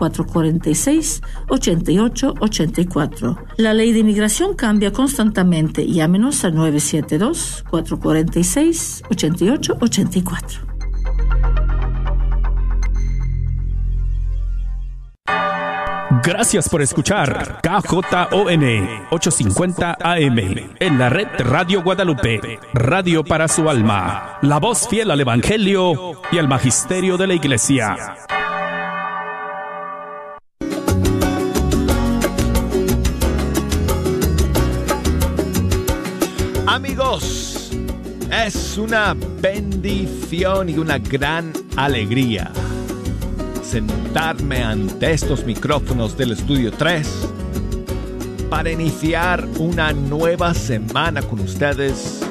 446-8884. La ley de inmigración cambia constantemente. Llámenos al 972-446-8884. Gracias por escuchar KJON 850 AM en la red Radio Guadalupe, radio para su alma, la voz fiel al Evangelio y al Magisterio de la Iglesia. Amigos, es una bendición y una gran alegría sentarme ante estos micrófonos del Estudio 3 para iniciar una nueva semana con ustedes,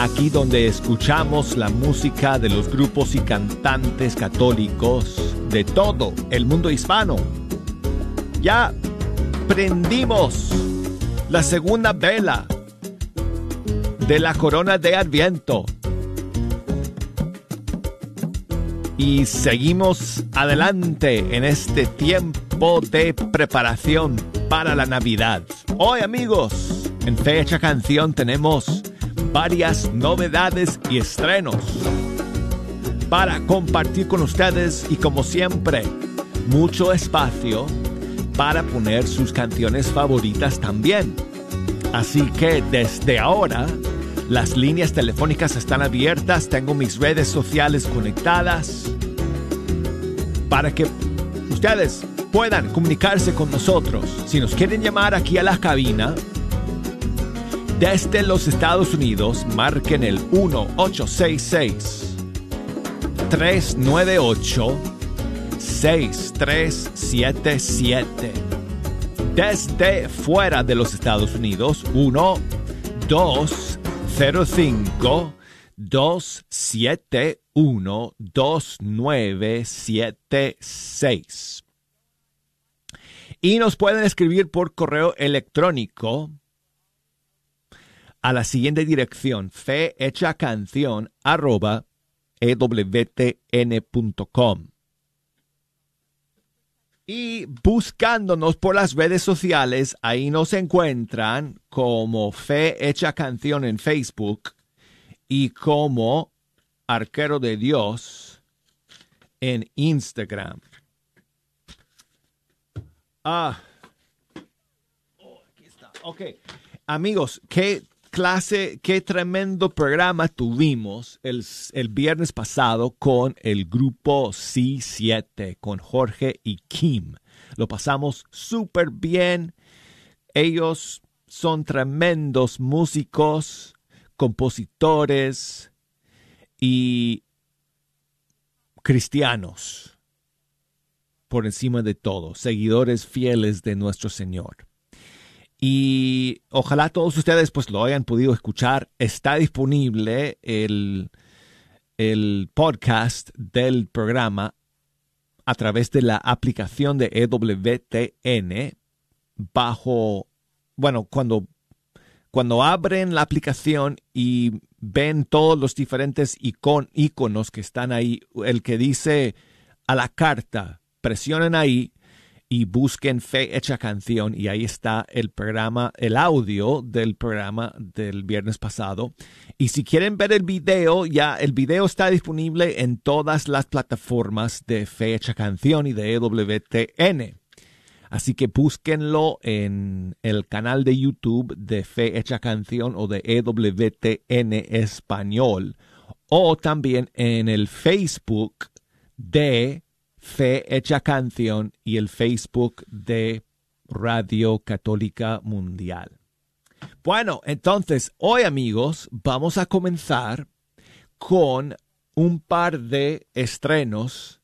aquí donde escuchamos la música de los grupos y cantantes católicos de todo el mundo hispano. Ya prendimos la segunda vela de la corona de Adviento y seguimos adelante en este tiempo de preparación para la Navidad. Hoy amigos, en Fecha Canción tenemos varias novedades y estrenos para compartir con ustedes y como siempre, mucho espacio para poner sus canciones favoritas también. Así que desde ahora las líneas telefónicas están abiertas, tengo mis redes sociales conectadas para que ustedes puedan comunicarse con nosotros. Si nos quieren llamar aquí a la cabina, desde los Estados Unidos, marquen el 1866 398 6377. Desde fuera de los Estados Unidos, 1 2 05 271 2976. Y nos pueden escribir por correo electrónico a la siguiente dirección, canción arroba ewtn.com. Y buscándonos por las redes sociales, ahí nos encuentran como Fe Hecha Canción en Facebook y como Arquero de Dios en Instagram. Ah. Oh, aquí está. Ok. Amigos, qué clase, qué tremendo programa tuvimos el, el, viernes pasado con el grupo C7, con Jorge y Kim. Lo pasamos súper bien. Ellos son tremendos músicos, compositores y cristianos por encima de todo, seguidores fieles de nuestro Señor. Y ojalá todos ustedes pues lo hayan podido escuchar. Está disponible el, el podcast del programa a través de la aplicación de EWTN bajo, bueno, cuando, cuando abren la aplicación y ven todos los diferentes iconos que están ahí, el que dice a la carta, presionen ahí y busquen Fe Hecha Canción y ahí está el programa, el audio del programa del viernes pasado. Y si quieren ver el video, ya el video está disponible en todas las plataformas de Fe Hecha Canción y de EWTN. Así que búsquenlo en el canal de YouTube de Fe Hecha Canción o de EWTN Español o también en el Facebook de Fe Hecha Canción y el Facebook de Radio Católica Mundial. Bueno, entonces hoy amigos vamos a comenzar con un par de estrenos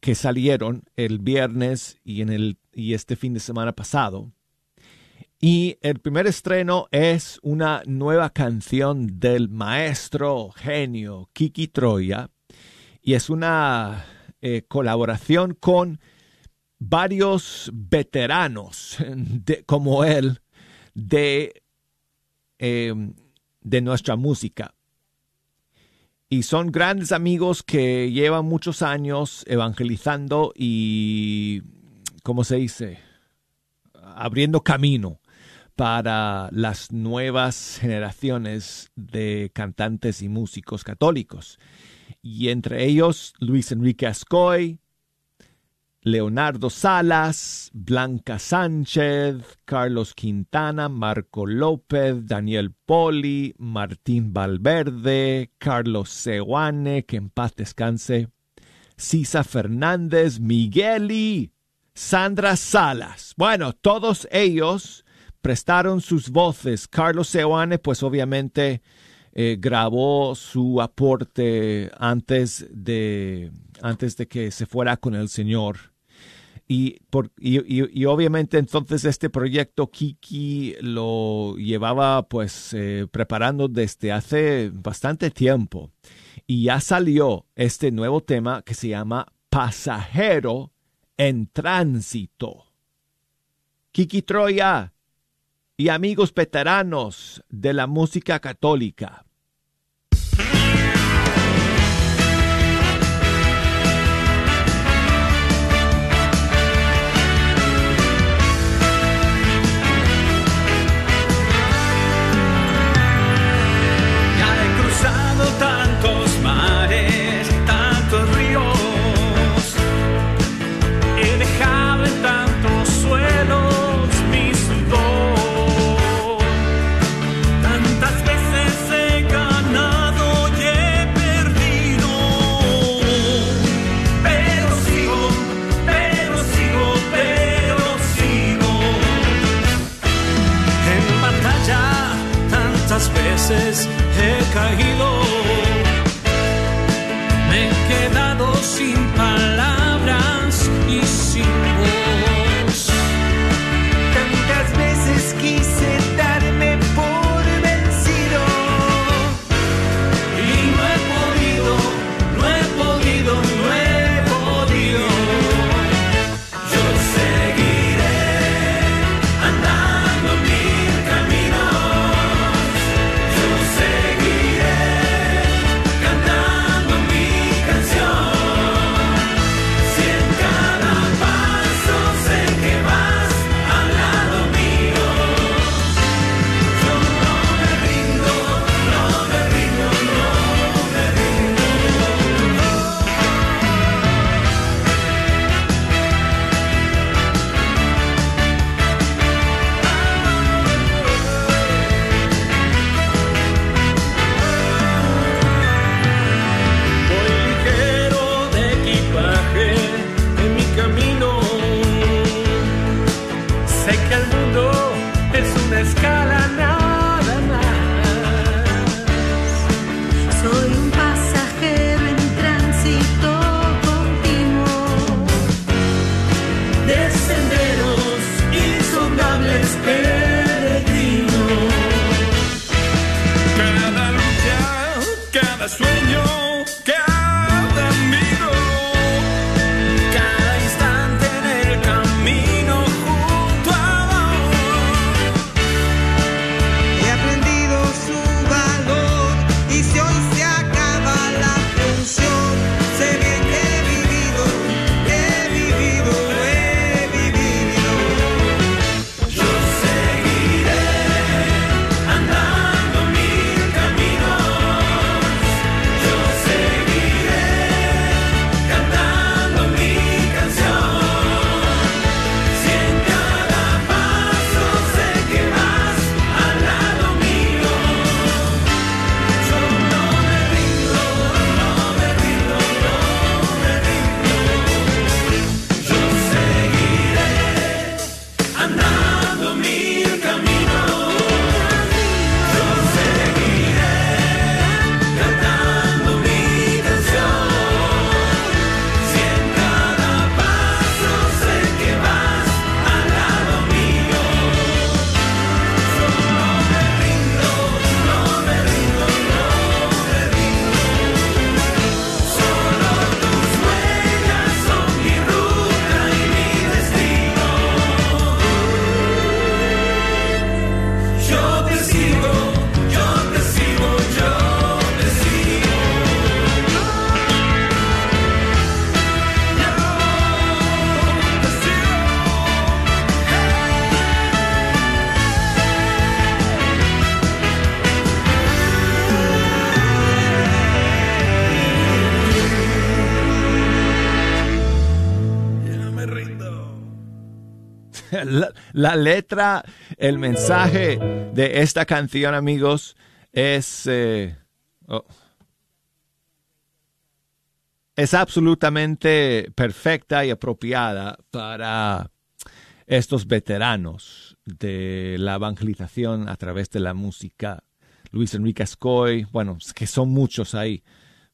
que salieron el viernes y, en el, y este fin de semana pasado. Y el primer estreno es una nueva canción del maestro genio Kiki Troya. Y es una eh, colaboración con varios veteranos como él de, em, de nuestra música. y son grandes amigos que llevan muchos años evangelizando y, ¿cómo se dice? Abriendo camino para las nuevas generaciones de cantantes y músicos católicos. Y entre ellos Luis Enrique Ascoy, Leonardo Salas, Blanca Sánchez, Carlos Quintana, Marco López, Daniel Poli, Martín Valverde, Carlos Seguane, que en paz descanse, Cisa Fernández, Migueli, Sandra Salas. Bueno, todos ellos prestaron sus voces. Carlos Seguane, pues obviamente eh, grabó su aporte antes de, antes de que se fuera con el Señor y, por, y, obviamente entonces este proyecto Kiki lo llevaba pues eh, preparando desde hace bastante tiempo. Y ya salió este nuevo tema que se llama Pasajero en Tránsito. Kiki Troya y amigos veteranos de la música católica. La, letra, el mensaje de esta canción, amigos, es... eh, oh. es absolutamente perfecta y apropiada para estos veteranos de la evangelización a través de la música. Luis Enrique Ascoy, bueno, que son muchos ahí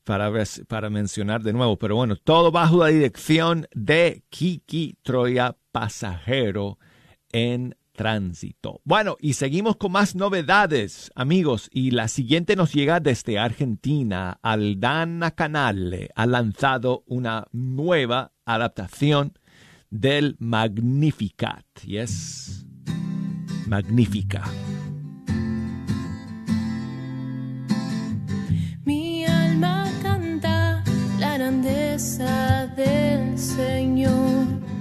para, para mencionar de nuevo, pero bueno, todo bajo la dirección de Kiki Troya Pasajero en tránsito. Bueno, y seguimos con más novedades, amigos, y la siguiente nos llega desde Argentina. Aldana Canale ha lanzado una nueva adaptación del Magnificat, y es magnífica. Mi alma canta la grandeza del Señor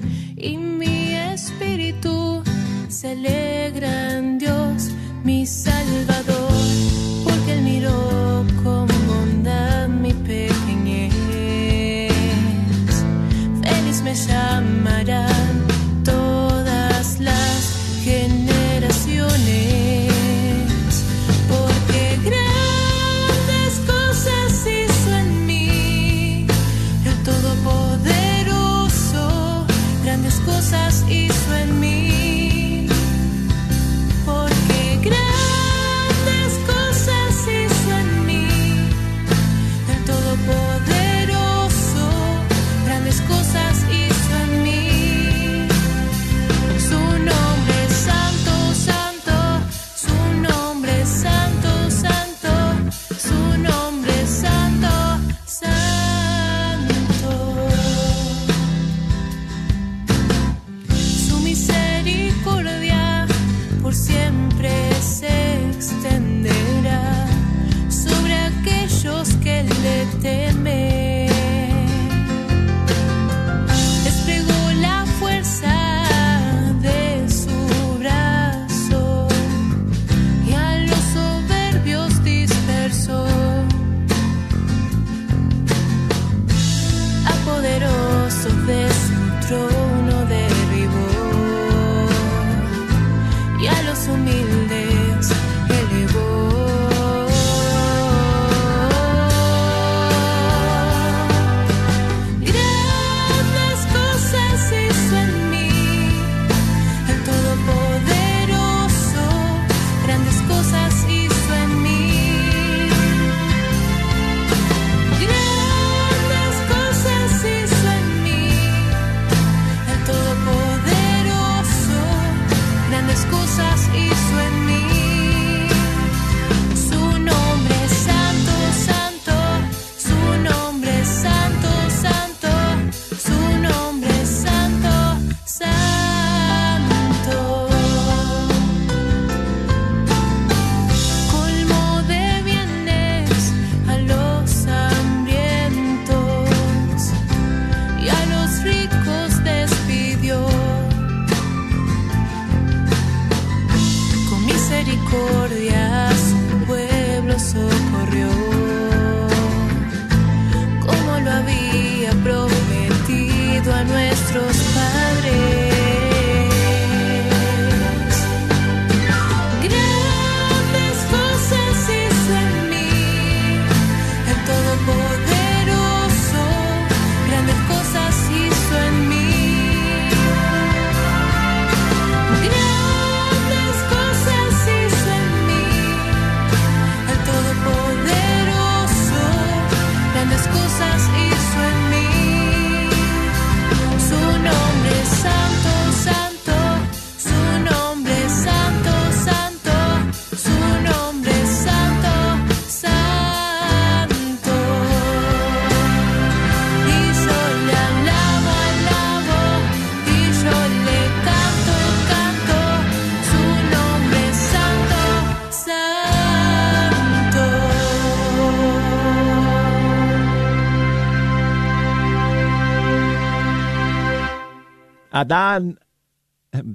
Adán,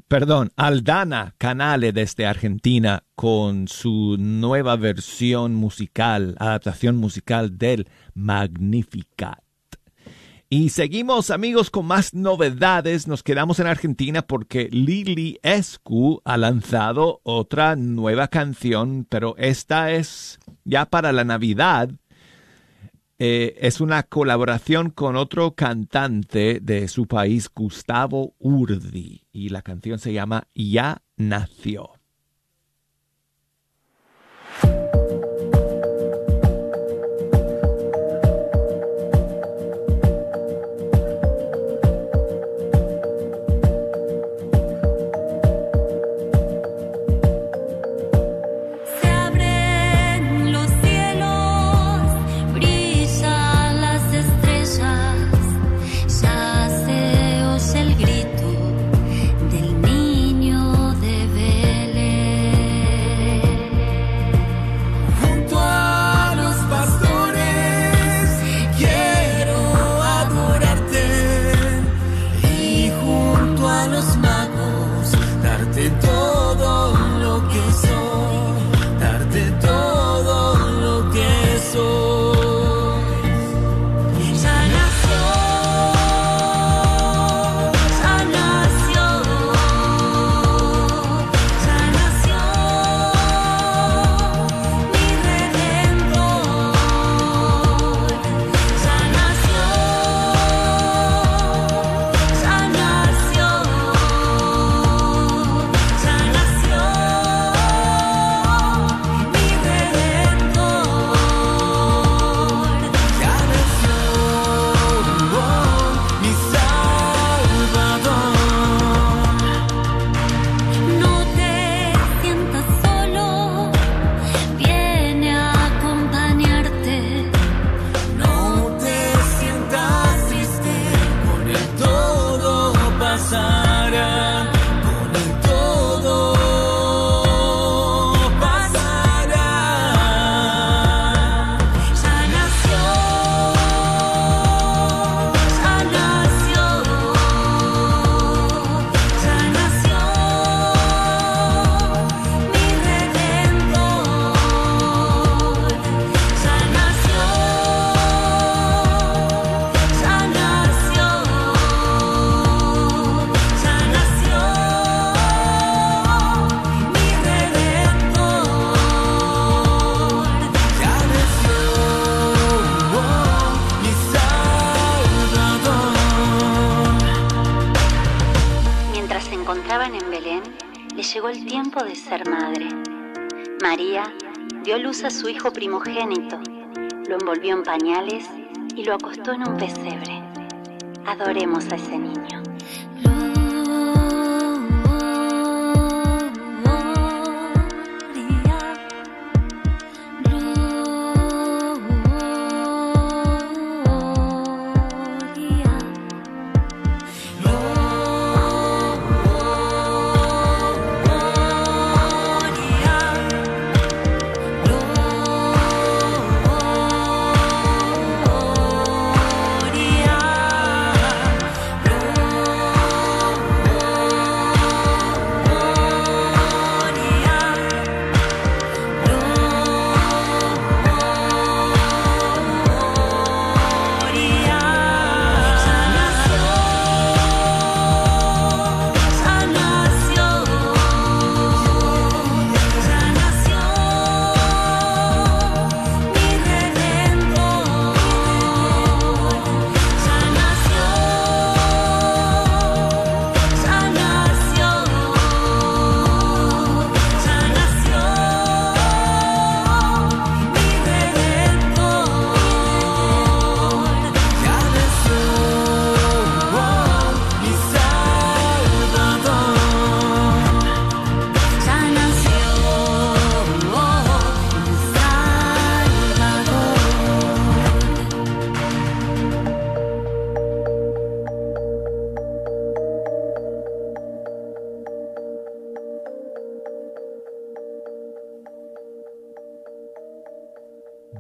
perdón, Aldana Canale desde Argentina con su nueva versión musical, adaptación musical del Magnificat. Y seguimos amigos con más novedades. Nos quedamos en Argentina porque Lili Escu ha lanzado otra nueva canción, pero esta es ya para la Navidad eh, es una colaboración con otro cantante de su país, Gustavo Urdi, y la canción se llama Ya Nació. en un pesebre. Adoremos a ese niño.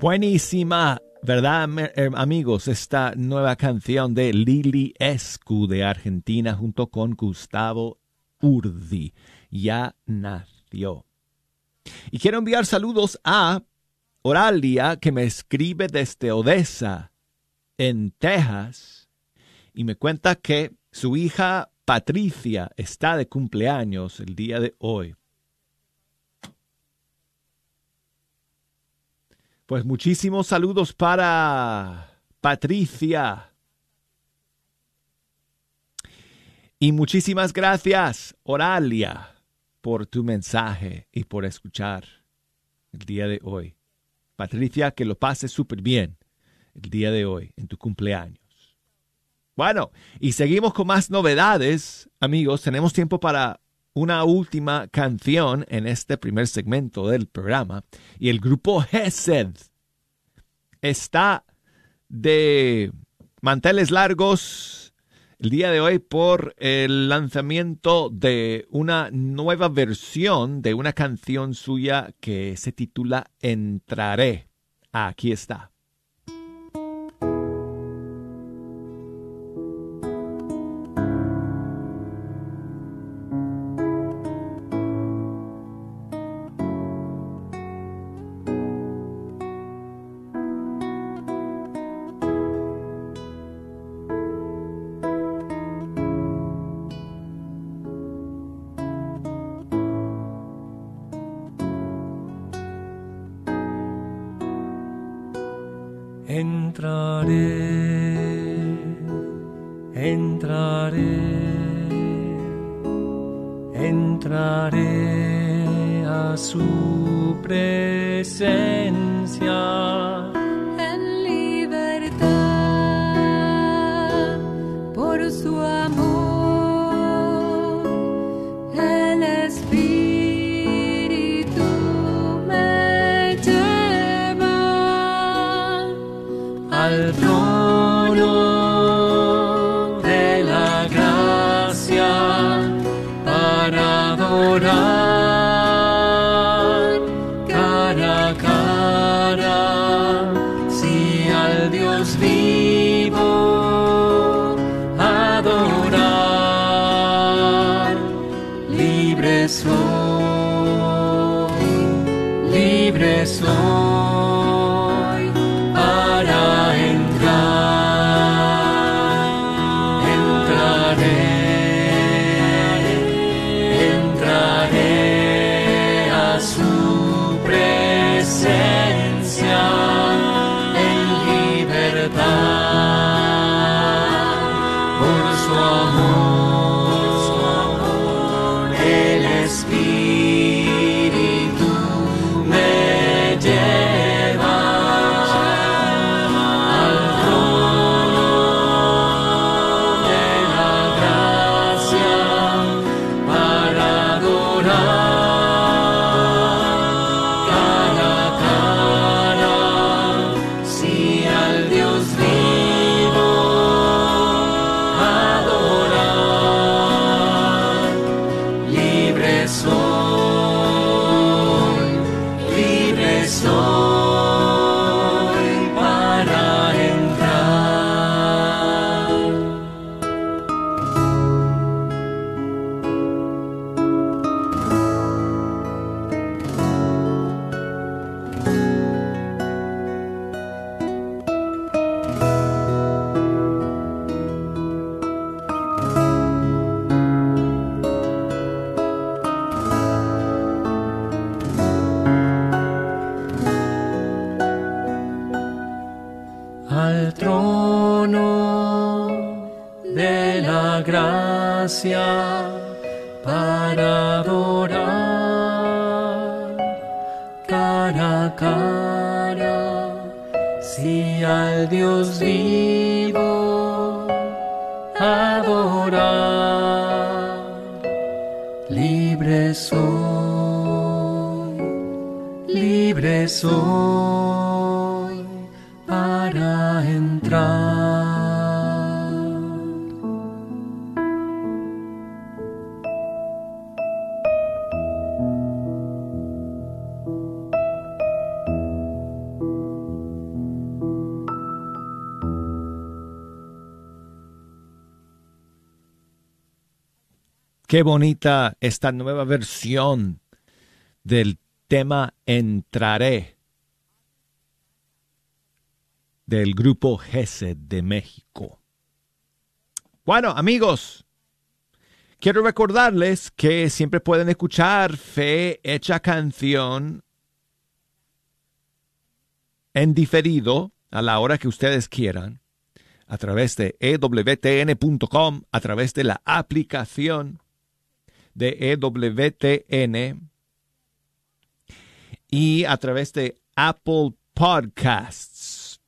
Buenísima, ¿verdad, eh, amigos? Esta nueva canción de Lili Escu de Argentina junto con Gustavo Urdi. Ya nació. Y quiero enviar saludos a Oralia, que me escribe desde Odessa, en Texas, y me cuenta que su hija Patricia está de cumpleaños el día de hoy. Pues muchísimos saludos para Patricia. Y muchísimas gracias, Oralia, por tu mensaje y por escuchar el día de hoy. Patricia, que lo pases súper bien el día de hoy, en tu cumpleaños. Bueno, y seguimos con más novedades, amigos. Tenemos tiempo para una última canción en este primer segmento del programa. Y el grupo Hesed está de manteles largos el día de hoy por el lanzamiento de una nueva versión de una canción suya que se titula Entraré. Aquí está. Si al Dios vivo adorar, libre soy, libre soy Qué bonita esta nueva versión del tema Entraré del grupo GESED de México. Bueno, amigos, quiero recordarles que siempre pueden escuchar Fe Hecha Canción en diferido a la hora que ustedes quieran a través de ewtn.com, a través de la aplicación de EWTN y a través de Apple Podcasts.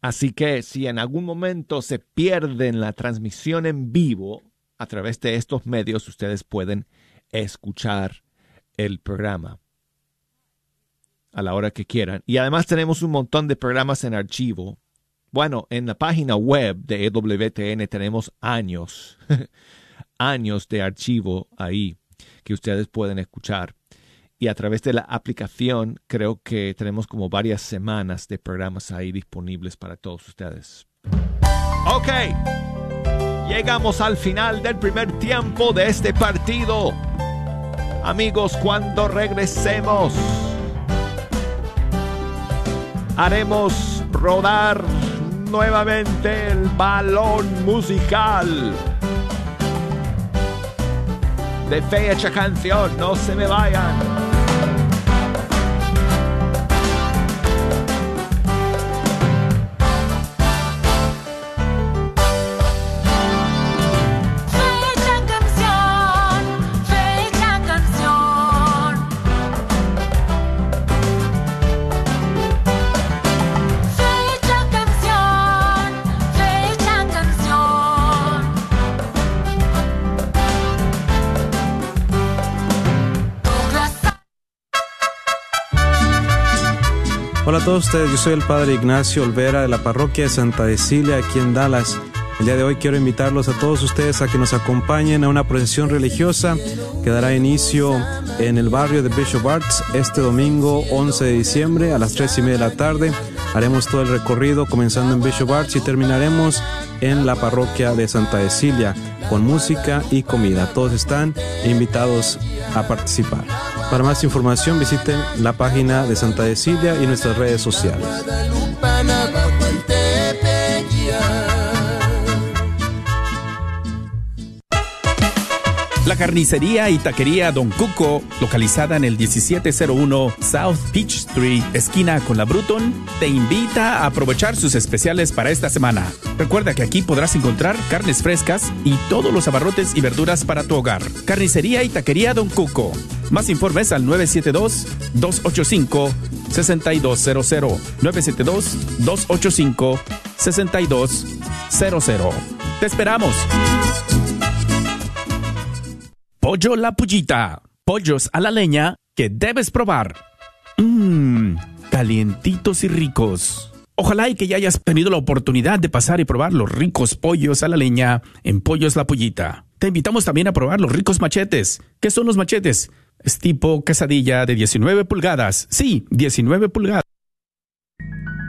Así que si en algún momento se pierden la transmisión en vivo a través de estos medios, ustedes pueden escuchar el programa a la hora que quieran. Y además tenemos un montón de programas en archivo. Bueno, en la página web de EWTN tenemos años, años de archivo ahí que ustedes pueden escuchar. Y a través de la aplicación creo que tenemos como varias semanas de programas ahí disponibles para todos ustedes. Ok, llegamos al final del primer tiempo de este partido. Amigos, cuando regresemos, haremos rodar nuevamente el balón musical de fecha canción. No se me vayan. Todos ustedes, yo soy el Padre Ignacio Olvera de la parroquia de Santa Cecilia aquí en Dallas. El día de hoy quiero invitarlos a todos ustedes a que nos acompañen a una procesión religiosa que dará inicio en el barrio de Bishop Arts este domingo 11 de diciembre a las 3 y media de la tarde. Haremos todo el recorrido comenzando en Bishop Arts y terminaremos en la parroquia de Santa Cecilia con música y comida. Todos están invitados a participar. Para más información visiten la página de Santa Cecilia y nuestras redes sociales. La carnicería y taquería Don Cuco, localizada en el 1701 South Peach Street, esquina con la Bruton, te invita a aprovechar sus especiales para esta semana. Recuerda que aquí podrás encontrar carnes frescas y todos los abarrotes y verduras para tu hogar. Carnicería y taquería Don Cuco. Más informes al 972-285-6200. 972-285-6200. ¡Te esperamos! Pollo La Pullita. Pollos a la leña que debes probar. Mmm, calientitos y ricos. Ojalá y que ya hayas tenido la oportunidad de pasar y probar los ricos pollos a la leña en Pollos La Pullita. Te invitamos también a probar los ricos machetes. ¿Qué son los machetes? Es tipo quesadilla de 19 pulgadas. Sí, 19 pulgadas.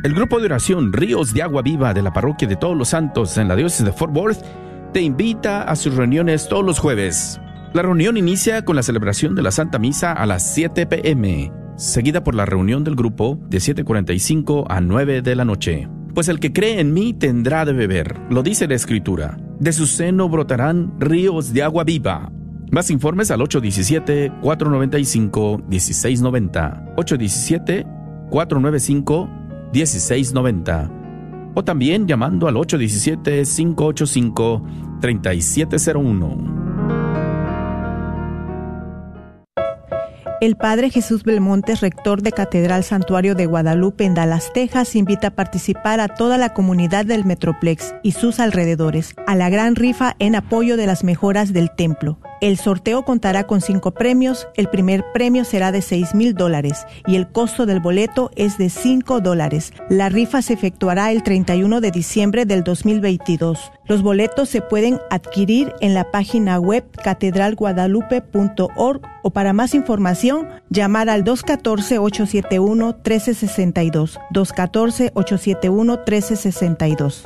El grupo de oración Ríos de Agua Viva de la Parroquia de Todos los Santos en la diócesis de Fort Worth te invita a sus reuniones todos los jueves. La reunión inicia con la celebración de la Santa Misa a las 7 pm, seguida por la reunión del grupo de 7.45 a 9 de la noche. Pues el que cree en mí tendrá de beber, lo dice la Escritura. De su seno brotarán ríos de agua viva. Más informes al 817-495-1690. 817-495-1690. O también llamando al 817-585-3701. El Padre Jesús Belmontes, rector de Catedral Santuario de Guadalupe en Dallas, Texas, invita a participar a toda la comunidad del Metroplex y sus alrededores a la gran rifa en apoyo de las mejoras del templo. El sorteo contará con cinco premios. El primer premio será de 6 mil dólares y el costo del boleto es de 5 dólares. La rifa se efectuará el 31 de diciembre del 2022. Los boletos se pueden adquirir en la página web catedralguadalupe.org o para más información llamar al 214-871-1362. 214-871-1362.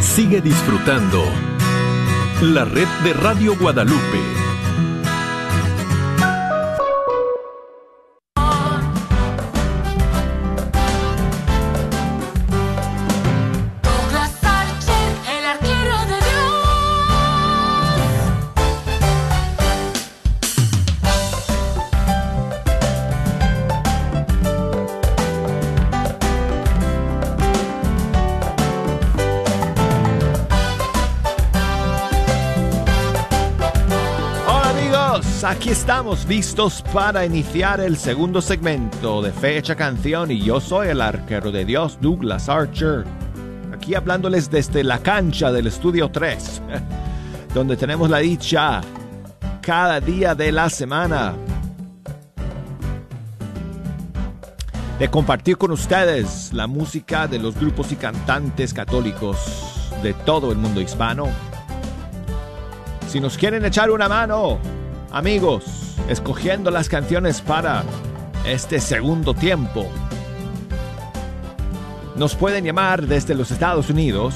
Sigue disfrutando la red de Radio Guadalupe. Aquí estamos listos para iniciar el segundo segmento de Fecha Canción y yo soy el arquero de Dios, Douglas Archer. Aquí hablándoles desde la cancha del Estudio 3, donde tenemos la dicha cada día de la semana de compartir con ustedes la música de los grupos y cantantes católicos de todo el mundo hispano. Si nos quieren echar una mano, amigos, escogiendo las canciones para este segundo tiempo, nos pueden llamar desde los Estados Unidos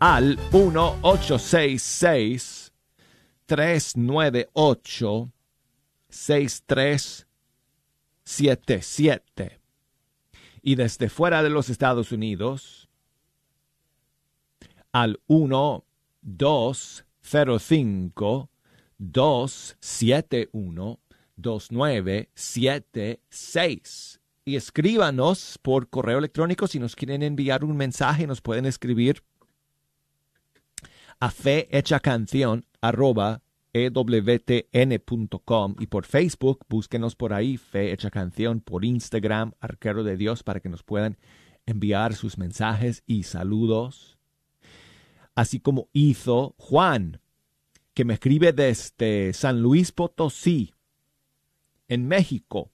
al 1866 398 6377 y desde fuera de los Estados Unidos al 1 205 271 2976 y escríbanos por correo electrónico si nos quieren enviar un mensaje nos pueden escribir a fehechacanción arroba ewtn.com y por Facebook búsquenos por ahí Fe Hecha Canción, por Instagram Arquero de Dios para que nos puedan enviar sus mensajes y saludos. Así como hizo Juan, que me escribe desde San Luis Potosí, en México,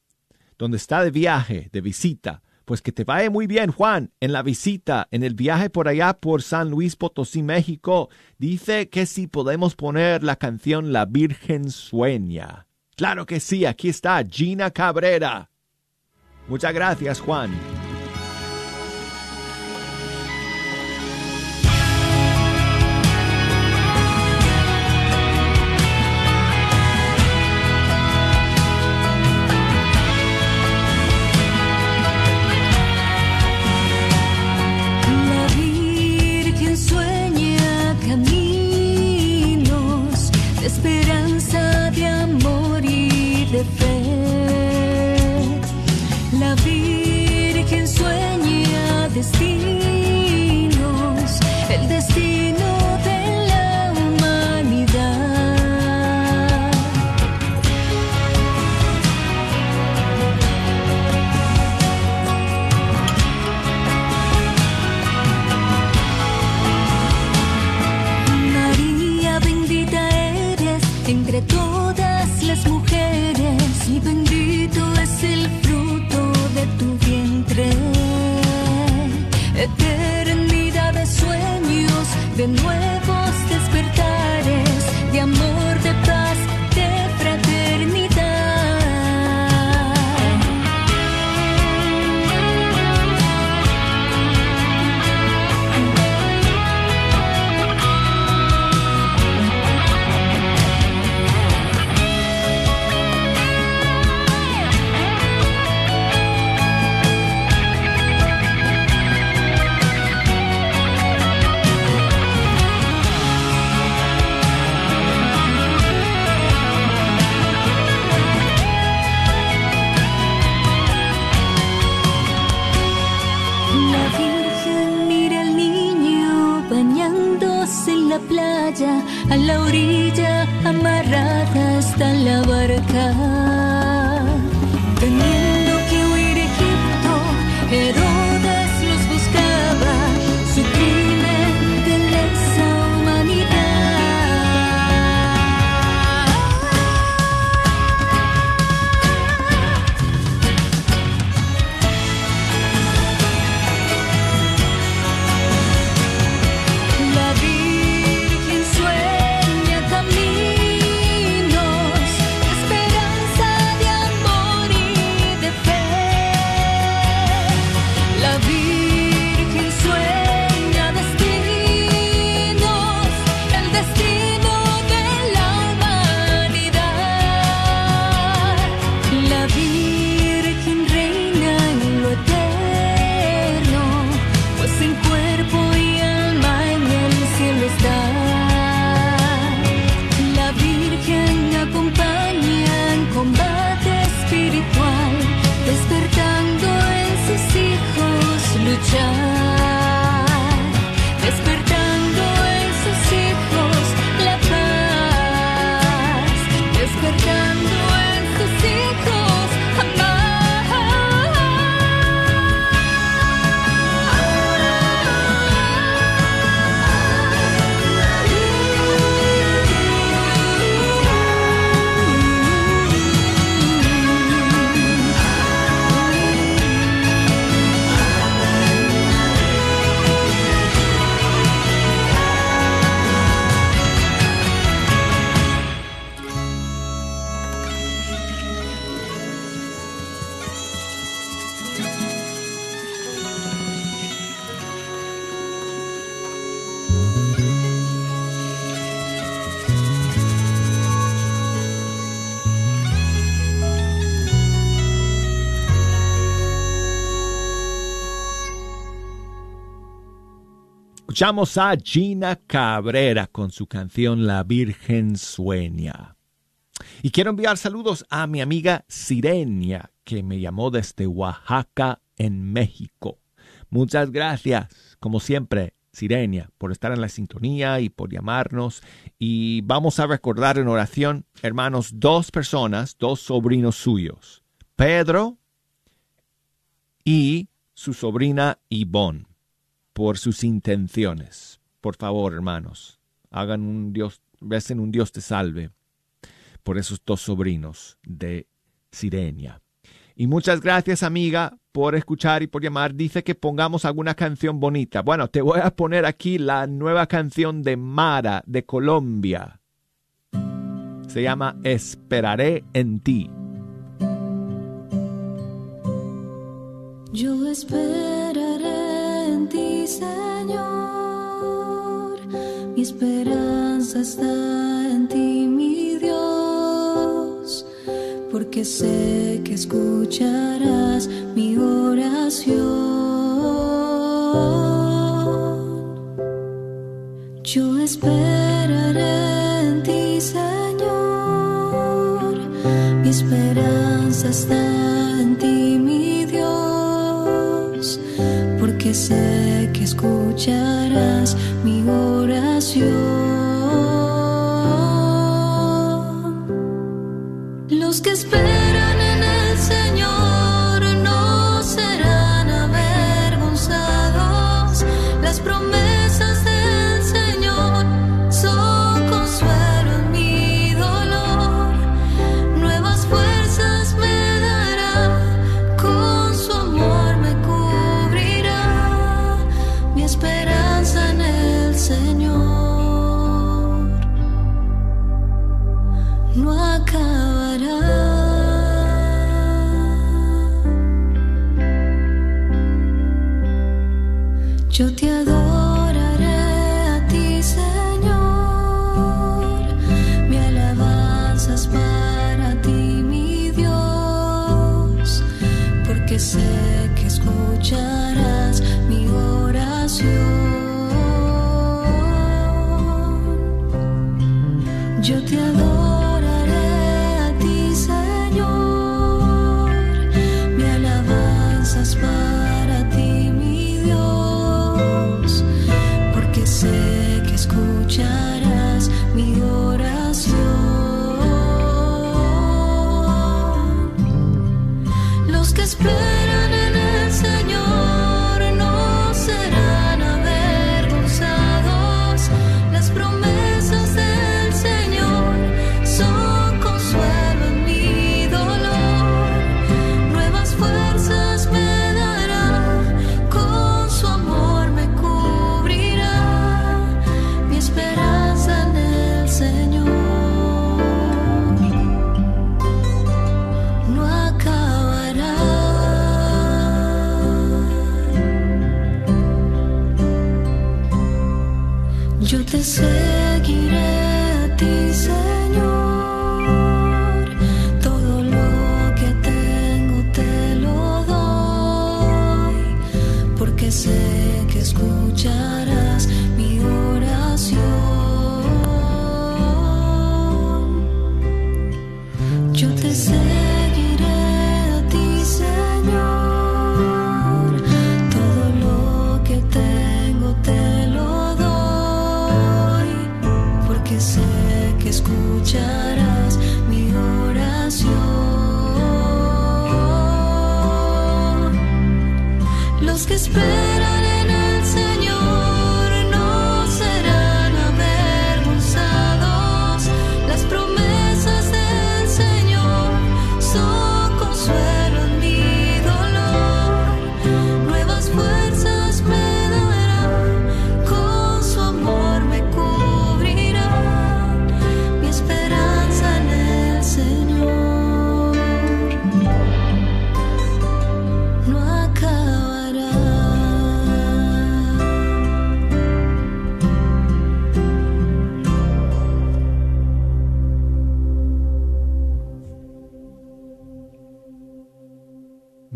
donde está de viaje, de visita. Pues que te vaya muy bien, Juan, en la visita, en el viaje por allá por San Luis Potosí, México. Dice que si podemos poner la canción La Virgen Sueña. Claro que sí, aquí está Gina Cabrera. Muchas gracias, Juan. A Gina Cabrera con su canción La Virgen Sueña. Y quiero enviar saludos a mi amiga Sirenia, que me llamó desde Oaxaca, en México. Muchas gracias, como siempre, Sirenia, por estar en la sintonía y por llamarnos. Y vamos a recordar en oración, hermanos, dos personas, dos sobrinos suyos, Pedro y su sobrina Ivonne, por sus intenciones. Por favor, hermanos, hagan un Dios, recen un Dios te salve por esos dos sobrinos de Sirenia. Y muchas gracias, amiga, por escuchar y por llamar. Dice que pongamos alguna canción bonita. Bueno, te voy a poner aquí la nueva canción de Mara, de Colombia. Se llama Esperaré en ti. Yo esperaré en Señor. Mi esperanza está en ti, mi Dios, porque sé que escucharás mi oración. Yo esperaré en ti, Señor. Mi esperanza está en ti, mi Dios, porque sé escucharás mi oración. Los que esperan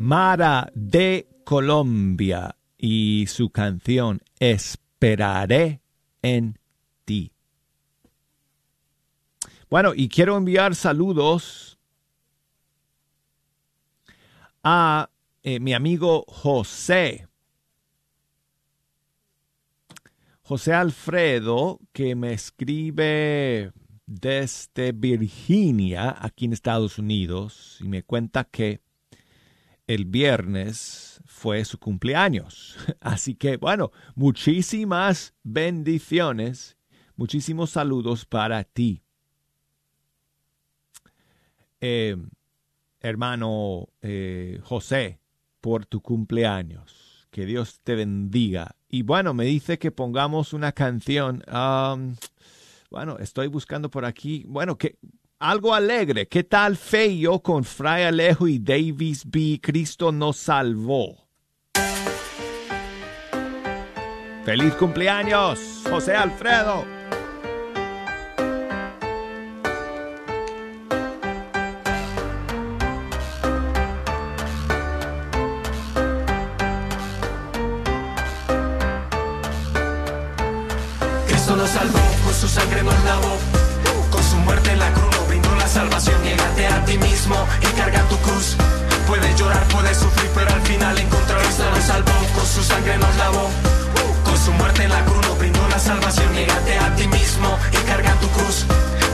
Mara de Colombia y su canción esperaré en ti. Bueno, y quiero enviar saludos a eh, mi amigo José. José Alfredo, que me escribe desde Virginia, aquí en Estados Unidos, y me cuenta que el viernes fue su cumpleaños. Así que, bueno, muchísimas bendiciones, muchísimos saludos para ti. Eh, hermano eh, José, por tu cumpleaños. Que Dios te bendiga. Y bueno, me dice que pongamos una canción. bueno, estoy buscando por aquí. Bueno, que algo alegre. ¿Qué tal Feyo con Fray Alejo y Davis B? Cristo nos salvó. ¡Feliz cumpleaños, José Alfredo! Cristo nos salvó, con su sangre nos lavó. Con su muerte en la cruz salvación. Niégate a ti mismo y carga tu cruz. Puedes llorar, puedes sufrir, pero al final encontrar Cristo nos salvó, con su sangre nos lavó. Con su muerte en la cruz nos brindó la salvación. Niégate a ti mismo y carga tu cruz.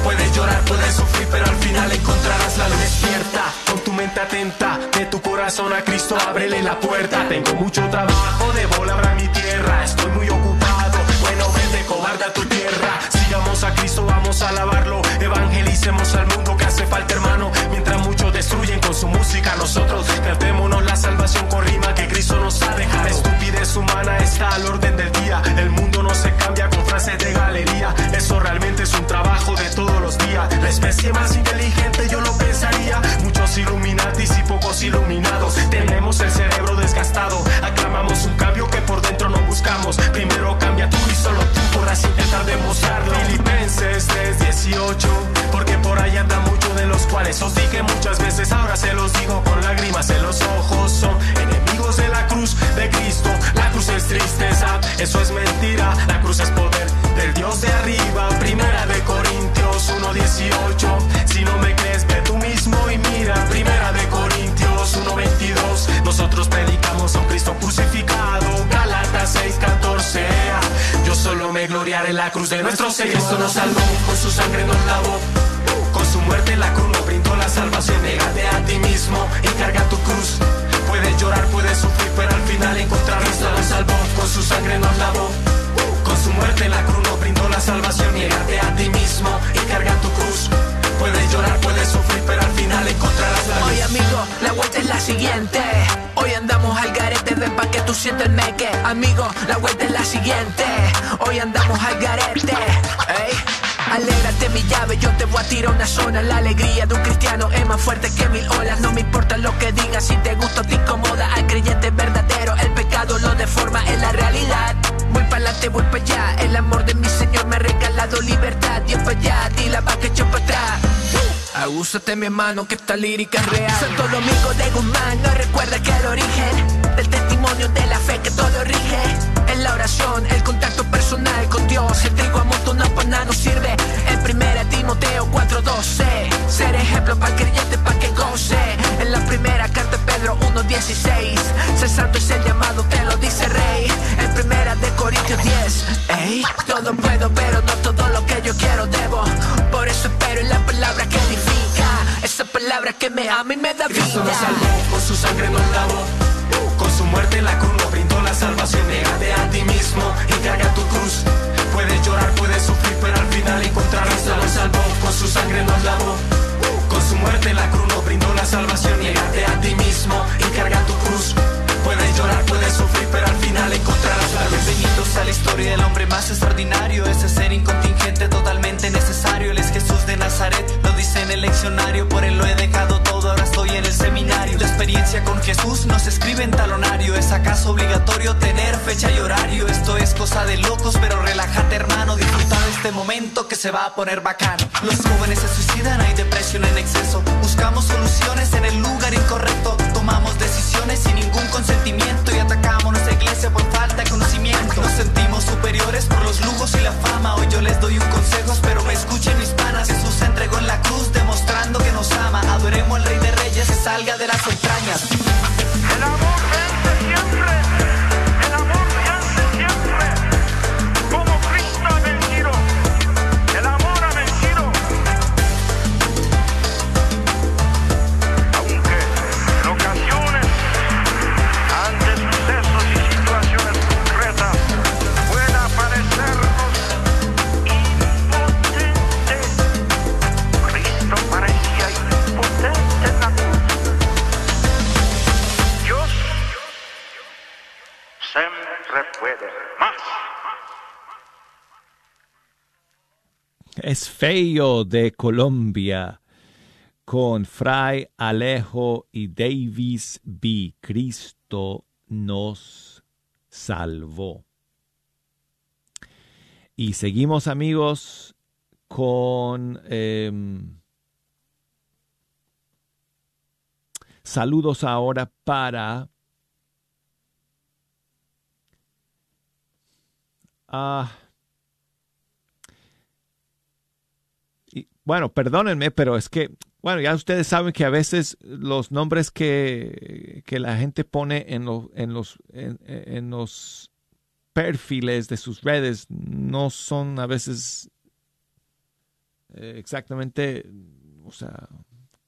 Puedes llorar, puedes sufrir, pero al final encontrarás la luz. Despierta, con tu mente atenta, de tu corazón a Cristo, ábrele la puerta. Tengo mucho trabajo, debo labrar mi tierra. Estoy muy ocupado, bueno, vete, cobarde a tu tierra. Sigamos a Cristo, vamos a alabarlo. Evangelicemos al mundo falta, hermano. Mientras muchos destruyen con su música, nosotros cantémonos la salvación con rima que Cristo nos ha dejado. La estupidez humana está al orden del día. El mundo no se cambia con frases de galería. Eso realmente es un trabajo de todos los días. La especie más inteligente yo lo pensaría. Muchos iluminatis y pocos iluminados. Tenemos el cerebro desgastado. Aclamamos un cambio que por dentro no buscamos. Primero cambia tú y solo tú podrás intentar demostrarlo. Filipenses 3:18. Porque por ahí anda mucho de los cuales os dije muchas veces. Ahora se los digo con lágrimas en los ojos. Son enemigos de la cruz de Cristo. La cruz es tristeza, eso es mentira. La cruz es poder del Dios de arriba. Primera de Corintios 1:18. Si no me crees, ve tú mismo y mira. Primera de Corintios 1:22. Nosotros predicamos a un Cristo crucificado. Galatas 6:14. Yo solo me gloriaré en la cruz de nuestro Señor. Cristo nos salvó, con su sangre nos lavó. Con su muerte la cruz nos brindó la salvación. Négate a ti mismo y carga tu cruz. Puedes llorar, puedes sufrir, pero al final encontrar Cristo nos salvó. Con su sangre nos lavó. Con su muerte la cruz nos brindó la salvación. Niégate a ti mismo y carga tu cruz. Puedes llorar, puedes sufrir, pero al final encontrarás la luz. Oye amigo, la vuelta es la siguiente Hoy andamos al garete, ven pa' que tú sientes el meque Amigo, la vuelta es la siguiente Hoy andamos al garete Ey Alégrate mi llave, yo te voy a tirar una zona. La alegría de un cristiano es más fuerte que mil olas. No me importa lo que digas, si te gusta o te incomoda. Al creyente verdadero, el pecado lo deforma en la realidad. Voy para adelante, voy para allá. El amor de mi Señor me ha regalado libertad. Dios para allá, dile pa' que yo para atrás. Agúzate mi hermano que esta lírica es real. Santo Domingo de Guzmán no recuerda que el origen Del testimonio de la fe que todo rige. Es la oración, el contacto personal con Dios El trigo para nada no sirve. En primera Timoteo 4.12 Ser ejemplo para el creyente para que goce. En la primera carta Pedro 1.16 Ser santo es el llamado, te lo dice rey. En primera de Corintios 10 Ey, todo puedo pero no todo lo que yo quiero debo. Por eso espero en la palabra que edifica. Esa palabra que me ama y me da vida Cristo nos salvó, con su sangre nos lavó. Con su muerte en la cruz nos brindó la salvación. Négate a ti mismo y carga tu cruz. Su sangre nos lavó. Con su muerte la cruz nos brindó la salvación. Niégate a ti mismo y carga tu cruz. Puedes llorar, puedes sufrir, pero al final encontrarás la luz. Bienvenidos a la historia del hombre más extraordinario. Ese ser incontingente, totalmente necesario. Él es Jesús de Nazaret, lo dice en el leccionario. Por él lo he Jesús no se escribe en talonario. ¿Es acaso obligatorio tener fecha y horario? Esto es cosa de locos, pero relájate, hermano. Disfruta de este momento que se va a poner bacano. Los jóvenes se suicidan, hay depresión en exceso. Buscamos soluciones en el lugar incorrecto. Tomamos decisiones sin ningún consentimiento y atacamos nuestra iglesia por falta de conocimiento. Nos sentimos superiores por los lujos y la fama. Hoy yo les doy un consejo, espero me escuchen mis panas. Jesús se entregó en la cruz demostrando que nos ama. Adoremos al Rey de Reyes que salga de las Yeah. Feo de Colombia con Fray Alejo y Davis B. Cristo nos salvó. Y seguimos amigos con em, saludos ahora para ah, bueno, perdónenme, pero es que, bueno, ya ustedes saben que a veces los nombres que, que la gente pone en, lo- en los, en, en los perfiles de sus redes no son a veces eh, exactamente, o sea,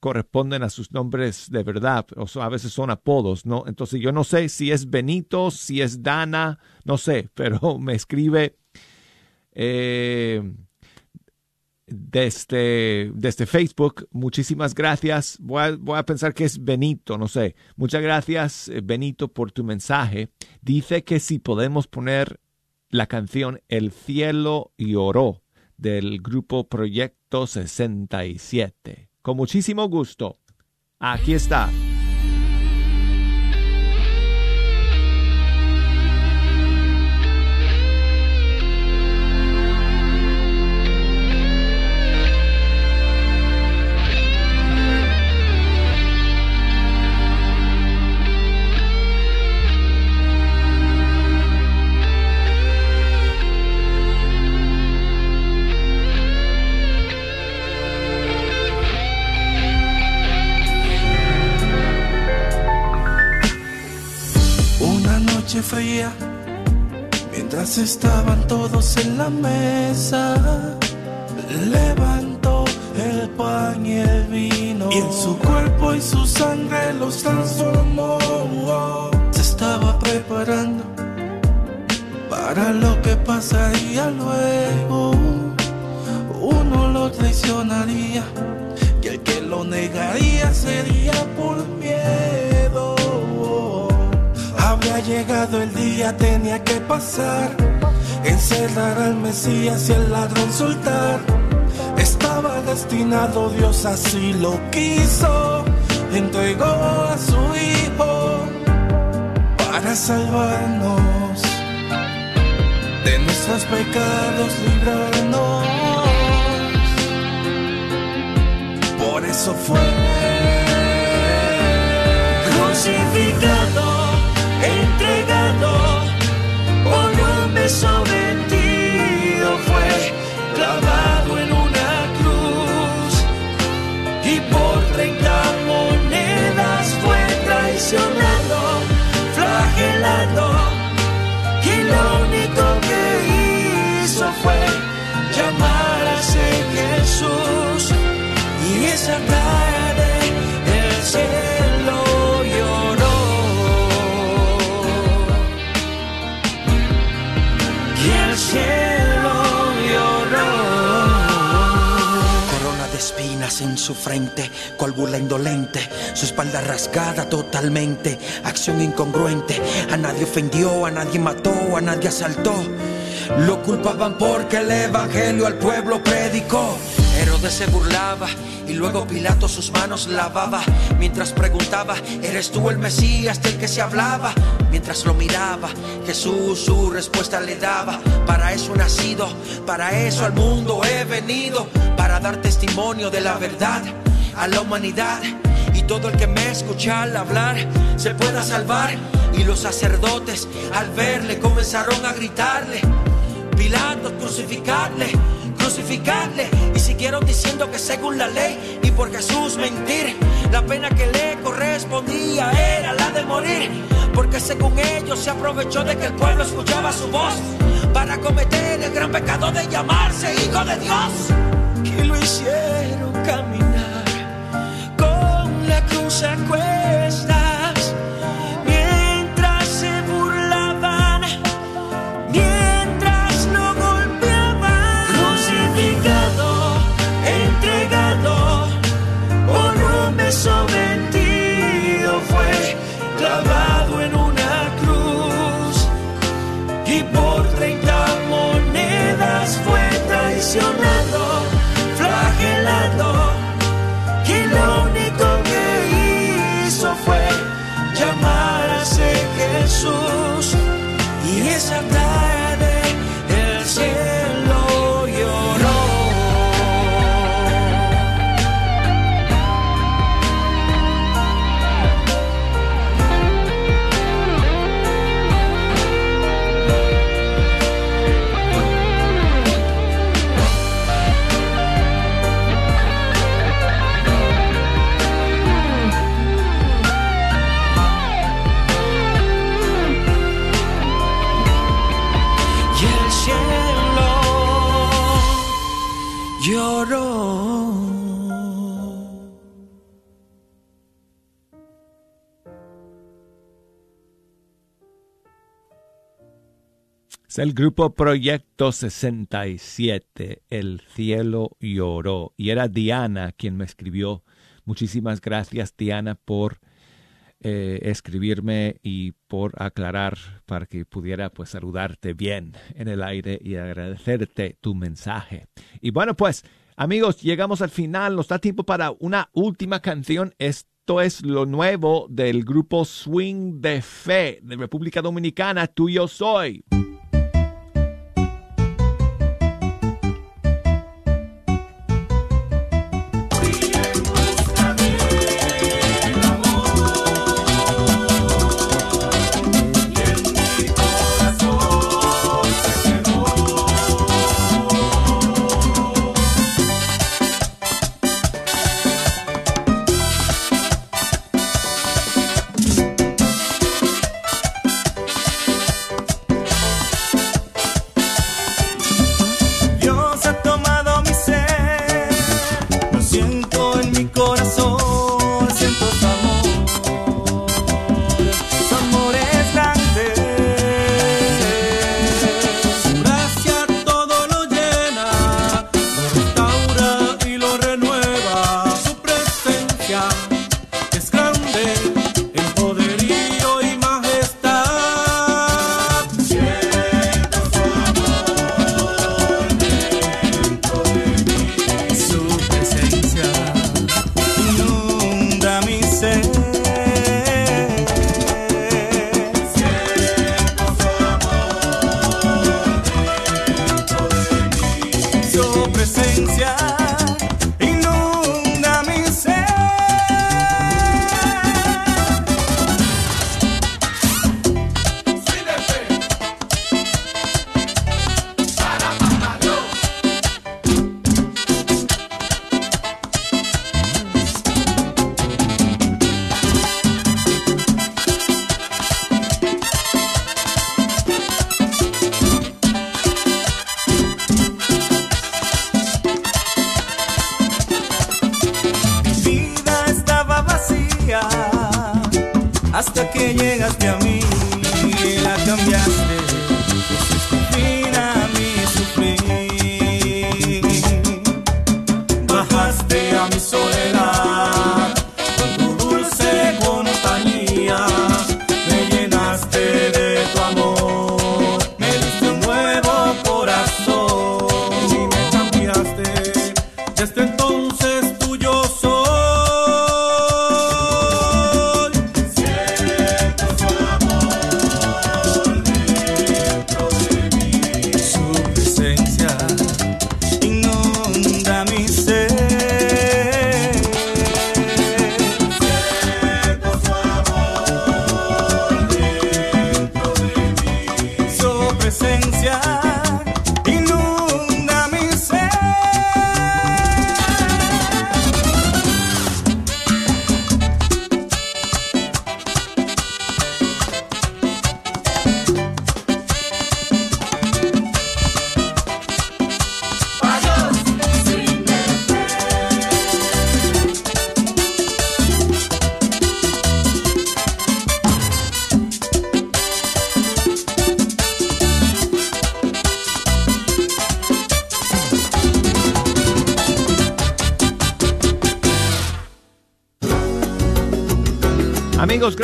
corresponden a sus nombres de verdad, o a veces son apodos, ¿no? Entonces yo no sé si es Benito, si es Dana, no sé, pero me escribe eh, desde, desde Facebook. Muchísimas gracias. Voy a, voy a pensar que es Benito, no sé. Muchas gracias, eh, Benito, por tu mensaje. Dice que si podemos poner la canción El cielo lloró del grupo Proyecto 67. Con muchísimo gusto. Aquí está. En su frente, colbula indolente, su espalda rasgada totalmente, acción incongruente, a nadie ofendió, a nadie mató, a nadie asaltó. Lo culpaban porque el evangelio al pueblo predicó. Herodes se burlaba y luego Pilato sus manos lavaba mientras preguntaba, ¿eres tú el Mesías del que se hablaba? Mientras lo miraba, Jesús su respuesta le daba, para eso he nacido, para eso al mundo he venido, dar testimonio de la verdad a la humanidad y todo el que me escucha al hablar se pueda salvar Y los sacerdotes al verle comenzaron a gritarle, Pilato, crucificarle, crucificarle. Y siguieron diciendo que según la ley y por Jesús mentir, la pena que le correspondía era la de morir. Porque según ellos se aprovechó de que el pueblo escuchaba su voz para cometer el gran pecado de llamarse hijo de Dios. Lo hicieron caminar con la cruz a cuestas Es el grupo Proyecto 67, El cielo lloró. Y era Diana quien me escribió. Muchísimas gracias, Diana, por eh, escribirme y por aclarar para que pudiera pues saludarte bien en el aire y agradecerte tu mensaje. Y bueno, pues amigos, llegamos al final. Nos da tiempo para una última canción. Esto es lo nuevo del grupo Swing de Fe de República Dominicana. Tú yo soy.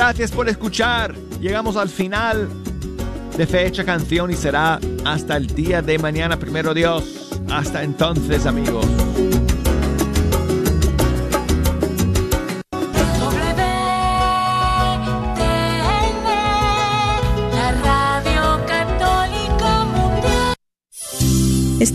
Gracias por escuchar. Llegamos al final de fecha canción y será hasta el día de mañana, primero Dios. Hasta entonces, amigos.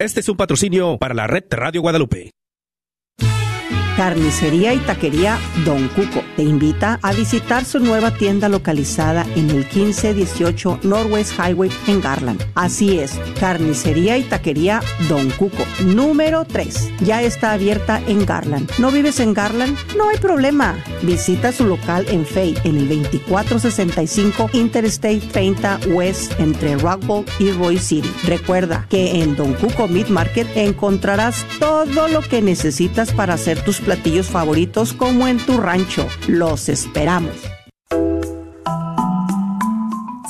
Este es un patrocinio para la red Radio Guadalupe. Carnicería y Taquería Don Cuco te invita a visitar su nueva tienda localizada en el 1518 Northwest Highway en Garland. Así es, Carnicería y Taquería Don Cuco, número 3. Ya está abierta en Garland. ¿No vives en Garland? No hay problema. Visita su local en Fay en el 2465 Interstate 30 West entre Rockwell y Roy City. Recuerda que en Don Cuco Meat Market encontrarás todo lo que necesitas para hacer tus platillos favoritos como en tu rancho. Los esperamos.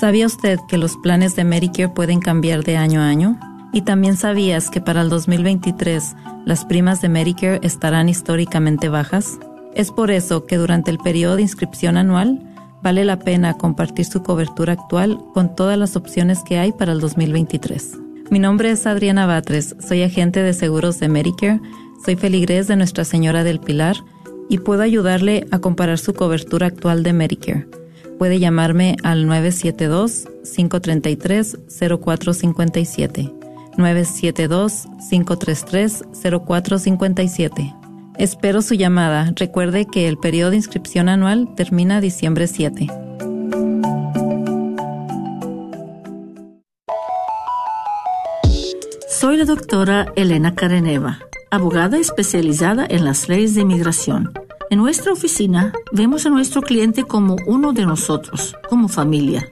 ¿Sabía usted que los planes de Medicare pueden cambiar de año a año? ¿Y también sabías que para el 2023 las primas de Medicare estarán históricamente bajas? Es por eso que durante el periodo de inscripción anual vale la pena compartir su cobertura actual con todas las opciones que hay para el 2023. Mi nombre es Adriana Batres, soy agente de seguros de Medicare, soy feligrés de Nuestra Señora del Pilar y puedo ayudarle a comparar su cobertura actual de Medicare. Puede llamarme al 972-533-0457. 972-533-0457. Espero su llamada. Recuerde que el periodo de inscripción anual termina diciembre 7. Soy la doctora Elena Careneva, abogada especializada en las leyes de inmigración. En nuestra oficina vemos a nuestro cliente como uno de nosotros, como familia.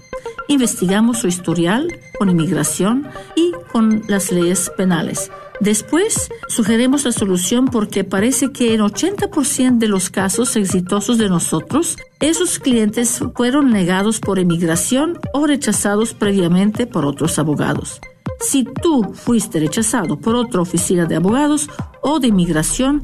Investigamos su historial con inmigración y con las leyes penales. Después, sugerimos la solución porque parece que en 80% de los casos exitosos de nosotros, esos clientes fueron negados por inmigración o rechazados previamente por otros abogados. Si tú fuiste rechazado por otra oficina de abogados o de inmigración,